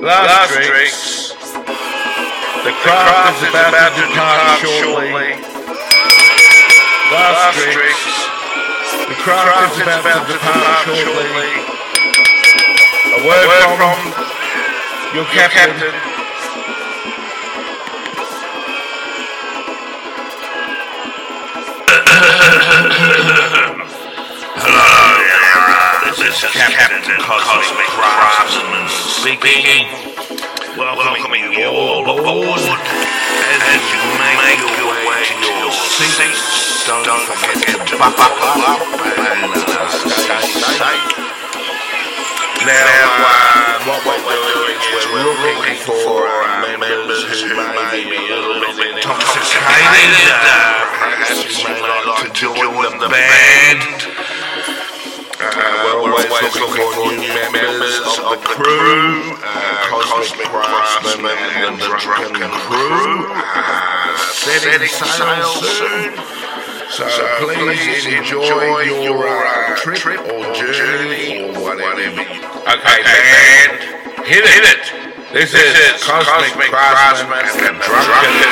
Last drinks. The craft is about to depart shortly. Last drinks. The craft is about to depart shortly. A word from your captain. This is Captain Cosmic Craftsman speaking. Welcoming you all aboard. As you make your way to your seats, don't forget to buckle up and uh, stay safe. Now, uh, what we're doing is we're looking for uh, members who may be a little bit intoxicated. Uh, perhaps you may like to join the band. Uh, looking for new members of the crew, uh, Cosmic Craftsman and the Drunken Crew, uh, setting sail soon. So, please enjoy your uh, trip or journey or whatever. Okay, band. Hit it. Hit it. This, is Cosmic, Craftsman and the Drunken.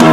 Crew.